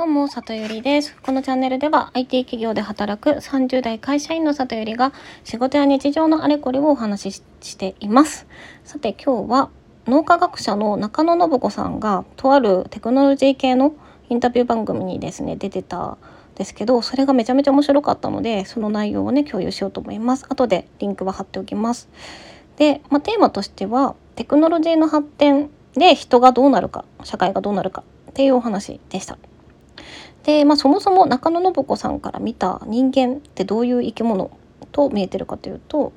どうも、里ゆりです。このチャンネルでは IT 企業で働く30代会社員の里ゆりが仕事や日常のあれこれをお話ししています。さて今日は脳科学者の中野信子さんがとあるテクノロジー系のインタビュー番組にですね出てたんですけどそれがめちゃめちゃ面白かったのでその内容をね共有しようと思います後でリンクは貼っておきますで、まあ、テーマとしてはテクノロジーの発展で人がどうなるか社会がどうなるかっていうお話でしたで、まあ、そもそも中野信子さんから見た人間ってどういう生き物と見えてるかというと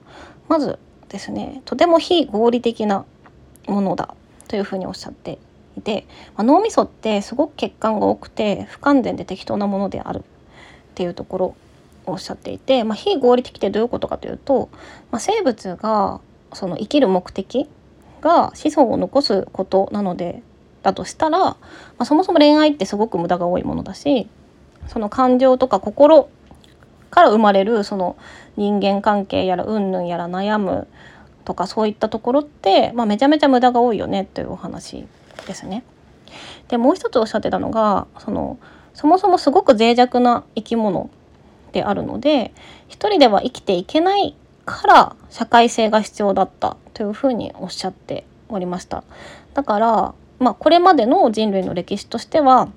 まずですねとても非合理的なものだというふうにおっしゃっていて、まあ、脳みそってすごく血管が多くて不完全で適当なものであるっていうところをおっしゃっていて、まあ、非合理的ってどういうことかというと、まあ、生物がその生きる目的が子孫を残すことなのでだとしたら、まあ、そもそも恋愛ってすごく無駄が多いものだしその感情とか心から生まれるその人間関係やらうんぬんやら悩むとかそういったところって、まあ、めちゃめちゃ無駄が多いよねというお話ですね。でもう一つおっしゃってたのがそのそもそもすごく脆弱な生き物であるので一人では生きていけないから社会性が必要だったというふうにおっしゃっておりました。だからまあ、これまでの人類の歴史としては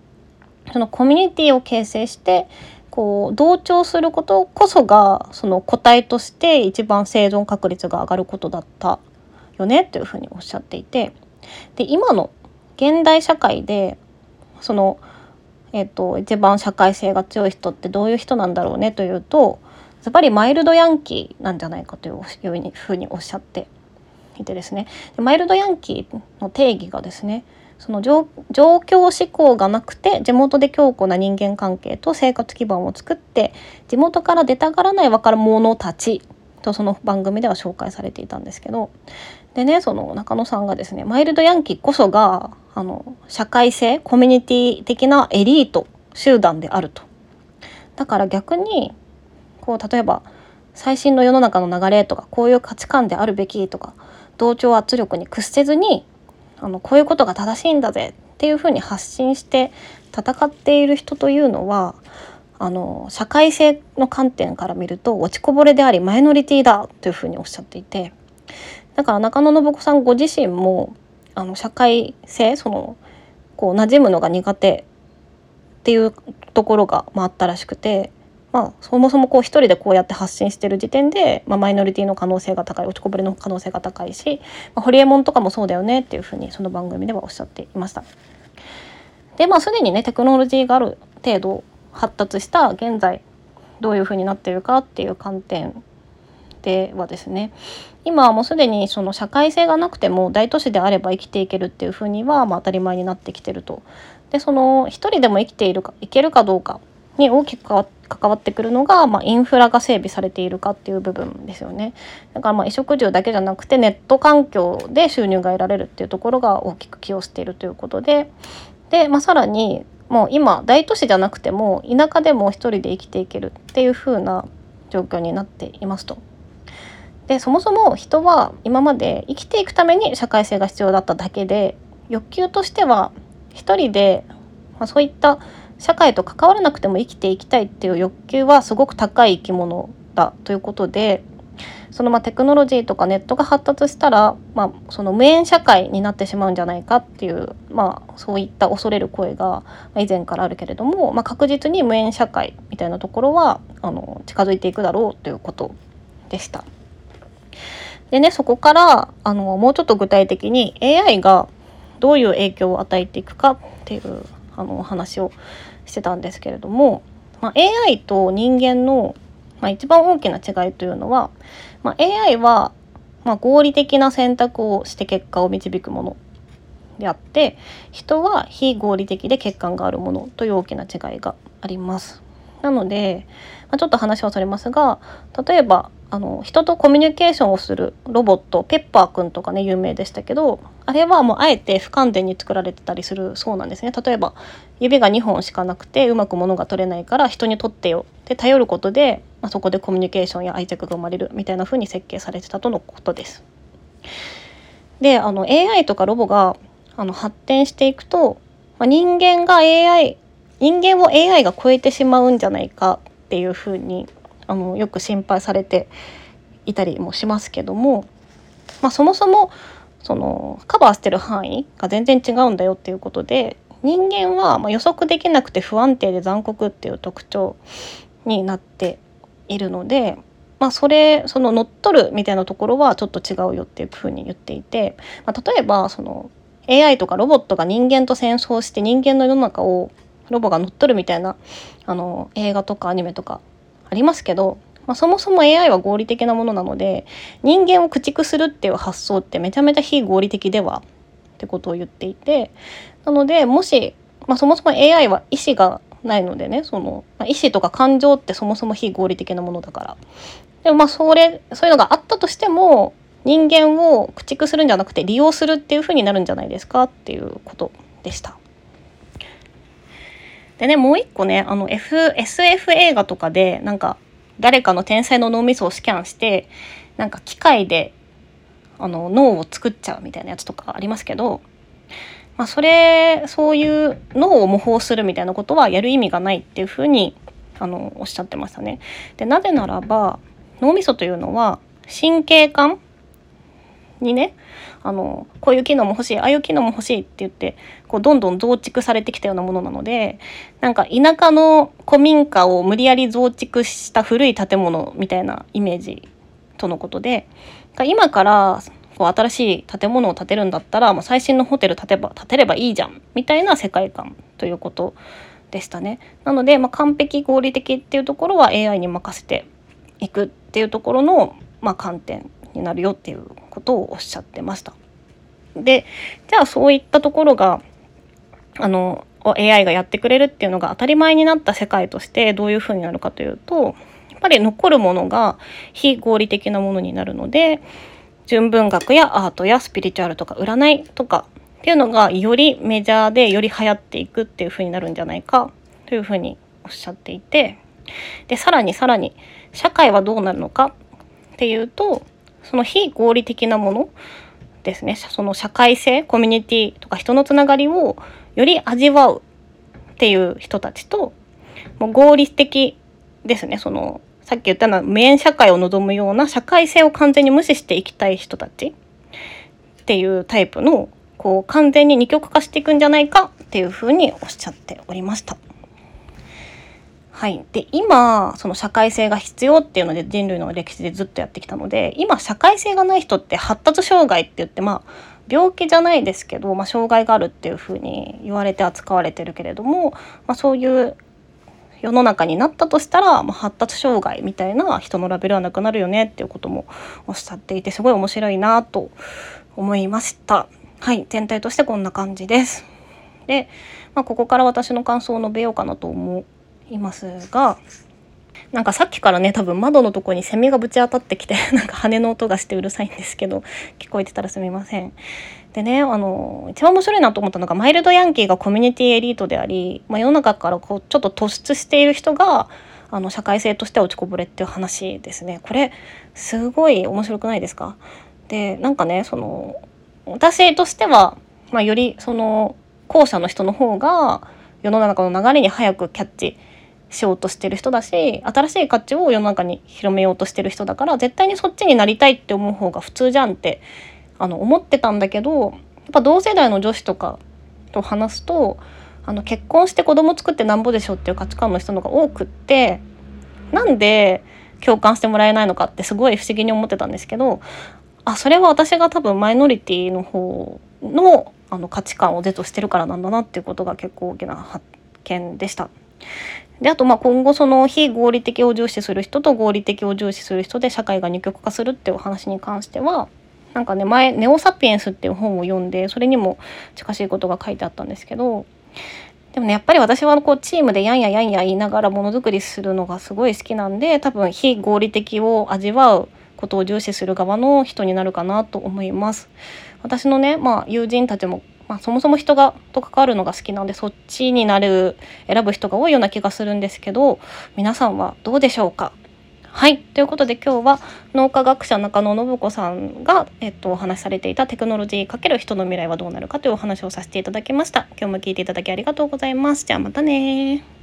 そのコミュニティを形成してこう同調することこそがその個体として一番生存確率が上がることだったよねというふうにおっしゃっていてで今の現代社会でその、えーと、一番社会性が強い人ってどういう人なんだろうねというとやっぱりマイルドヤンキーなんじゃないかというふうにおっしゃっていてですねマイルドヤンキーの定義がですねその状況志向がなくて地元で強固な人間関係と生活基盤を作って地元から出たがらない若者たちとその番組では紹介されていたんですけどでねその中野さんがですねマイルドヤンキーこそがあの社会性コミュニティ的なエリート集団であると。だから逆にこう例えば最新の世の中の流れとかこういう価値観であるべきとか同調圧力に屈せずにあのこういうことが正しいんだぜっていうふうに発信して戦っている人というのはあの社会性の観点から見ると落ちこぼれでありマイノリティだというふうにおっしゃっていてだから中野信子さんご自身もあの社会性そのこう馴染むのが苦手っていうところが、まあ、あったらしくてまあ、そもそもこう一人でこうやって発信してる時点で、まあ、マイノリティの可能性が高い落ちこぼれの可能性が高いし、まあ、ホリエモンとかもそうだよねっていうふうにその番組ではおっしゃっていました。でまあすでにねテクノロジーがある程度発達した現在どういうふうになってるかっていう観点ではですね今はもうすでにその社会性がなくても大都市であれば生きていけるっていうふうにはまあ当たり前になってきてると。でその一人でも生きているかいけるかどうかに大きく関わってくるのが、まあ、インフラが整備されているかっていう部分ですよね。だからまあ衣食住だけじゃなくてネット環境で収入が得られるっていうところが大きく寄与しているということでで、まあ、さらにもう今大都市じゃなくても田舎でも一人で生きていけるっていう風な状況になっていますと。でそもそも人は今まで生きていくために社会性が必要だっただけで欲求としては一人で、まあ、そういった社会と関わらなくても生きていきたいっていう欲求はすごく高い生き物だということでそのまあテクノロジーとかネットが発達したら、まあ、その無縁社会になってしまうんじゃないかっていう、まあ、そういった恐れる声が以前からあるけれども、まあ、確実に無縁社会みたいなところはあの近づいていくだろうということでした。でねそこからあのもうちょっと具体的に AI がどういう影響を与えていくかっていうあの話をしてたんですけれども、まあ、AI と人間の、まあ、一番大きな違いというのは、まあ、AI は、まあ、合理的な選択をして結果を導くものであって人は非合理的で欠陥があるものという大きな違いがあります。なので、まあ、ちょっと話はそれますが例えばあの人とコミュニケーションをするロボットペッパーくんとかね有名でしたけどあれはもうあえて不完全に作られてたりするそうなんですね例えば指が2本しかなくてうまく物が取れないから人に取ってよって頼ることで、まあ、そこでコミュニケーションや愛着が生まれるみたいな風に設計されてたとのことです。であの AI とかロボがあの発展していくと、まあ、人間が AI 人間を AI が超えてしまうんじゃないかっていうふうにあのよく心配されていたりもしますけども、まあ、そもそもそのカバーしてる範囲が全然違うんだよっていうことで人間はま予測できなくて不安定で残酷っていう特徴になっているので、まあ、それその乗っ取るみたいなところはちょっと違うよっていうふうに言っていて、まあ、例えばその AI とかロボットが人間と戦争して人間の世の中をロボが乗っ取るみたいなあの映画とかアニメとかありますけど、まあ、そもそも AI は合理的なものなので人間を駆逐するっていう発想ってめちゃめちゃ非合理的ではってことを言っていてなのでもし、まあ、そもそも AI は意思がないのでねその、まあ、意思とか感情ってそもそも非合理的なものだからでもまあそれそういうのがあったとしても人間を駆逐するんじゃなくて利用するっていう風になるんじゃないですかっていうことでした。でねもう一個ねあの、F、SF 映画とかでなんか誰かの天才の脳みそをスキャンしてなんか機械であの脳を作っちゃうみたいなやつとかありますけど、まあ、それそういう脳を模倣するみたいなことはやる意味がないっていうふうにあのおっしゃってましたね。でなぜならば脳みそというのは神経管にねあのこういう機能も欲しいああいう機能も欲しいって言ってこうどんどん増築されてきたようなものなのでなんか田舎の古民家を無理やり増築した古い建物みたいなイメージとのことで今からこう新しい建物を建てるんだったら、まあ、最新のホテル建てば建てればいいじゃんみたいな世界観ということでしたね。なので、まあ、完璧合理的っていうところは AI に任せていくっていうところの、まあ、観点になるよっていうことをおっしゃってました。でじゃあそういったところがあの AI がやってくれるっていうのが当たり前になった世界としてどういうふうになるかというとやっぱり残るものが非合理的なものになるので純文学やアートやスピリチュアルとか占いとかっていうのがよりメジャーでより流行っていくっていうふうになるんじゃないかというふうにおっしゃっていてでさらにさらに社会はどうなるのかっていうとその非合理的なものですねその社会性コミュニティとか人のつながりをより味わうっていう人たちともう合理的ですねそのさっき言ったのは無縁社会を望むような社会性を完全に無視していきたい人たちっていうタイプのこう完全に二極化していくんじゃないかっていうふうにおっしゃっておりました。はい、で今その社会性が必要っていうので人類の歴史でずっとやってきたので今社会性がない人って発達障害って言ってまあ病気じゃないですけど、まあ、障害があるっていうふうに言われて扱われてるけれども、まあ、そういう世の中になったとしたら、まあ、発達障害みたいな人のラベルはなくなるよねっていうこともおっしゃっていてすごい面白いなと思いました。はい全体としてこんな感じです。で、まあ、ここから私の感想を述べようかなと思いますがなんかさっきからね多分窓のとこにセミがぶち当たってきて なんか羽の音がしてうるさいんですけど聞こえてたらすみません。でねあの一番面白いなと思ったのがマイルドヤンキーがコミュニティエリートであり、まあ、世の中からこうちょっと突出している人があの社会性として落ちこぼれっていう話ですね。これすごい面白くないですか？でなんかねその私としては、まあ、よりその後者の人の方が世の中の流れに早くキャッチしようとしてる人だし新しい価値を世の中に広めようとしてる人だから絶対にそっちになりたいって思う方が普通じゃんってあの思ってたんだけどやっぱ同世代の女子とかと話すとあの結婚して子供作ってなんぼでしょっていう価値観の人のが多くってなんで共感してもらえないのかってすごい不思議に思ってたんですけどあそれは私が多分マイノリティの方のあの価値観を是としてるからなんだなっていうことが結構大きな発見でした。であとまあ今後その非合理的を重視する人と合理的を重視する人で社会が二極化するっていうお話に関してはなんかね前「ネオ・サピエンス」っていう本を読んでそれにも近しいことが書いてあったんですけどでもねやっぱり私はこうチームでやんややんや言いながらものづくりするのがすごい好きなんで多分非合理的を味わうことを重視する側の人になるかなと思います。私のね、まあ、友人たちもまあ、そもそも人がと関わるのが好きなんでそっちになる選ぶ人が多いような気がするんですけど皆さんはどうでしょうか？はい。ということで今日は脳科学者中野信子さんが、えっと、お話しされていたテクノロジー×人の未来はどうなるかというお話をさせていただきました。今日も聞いていただきありがとうございます。じゃあまたね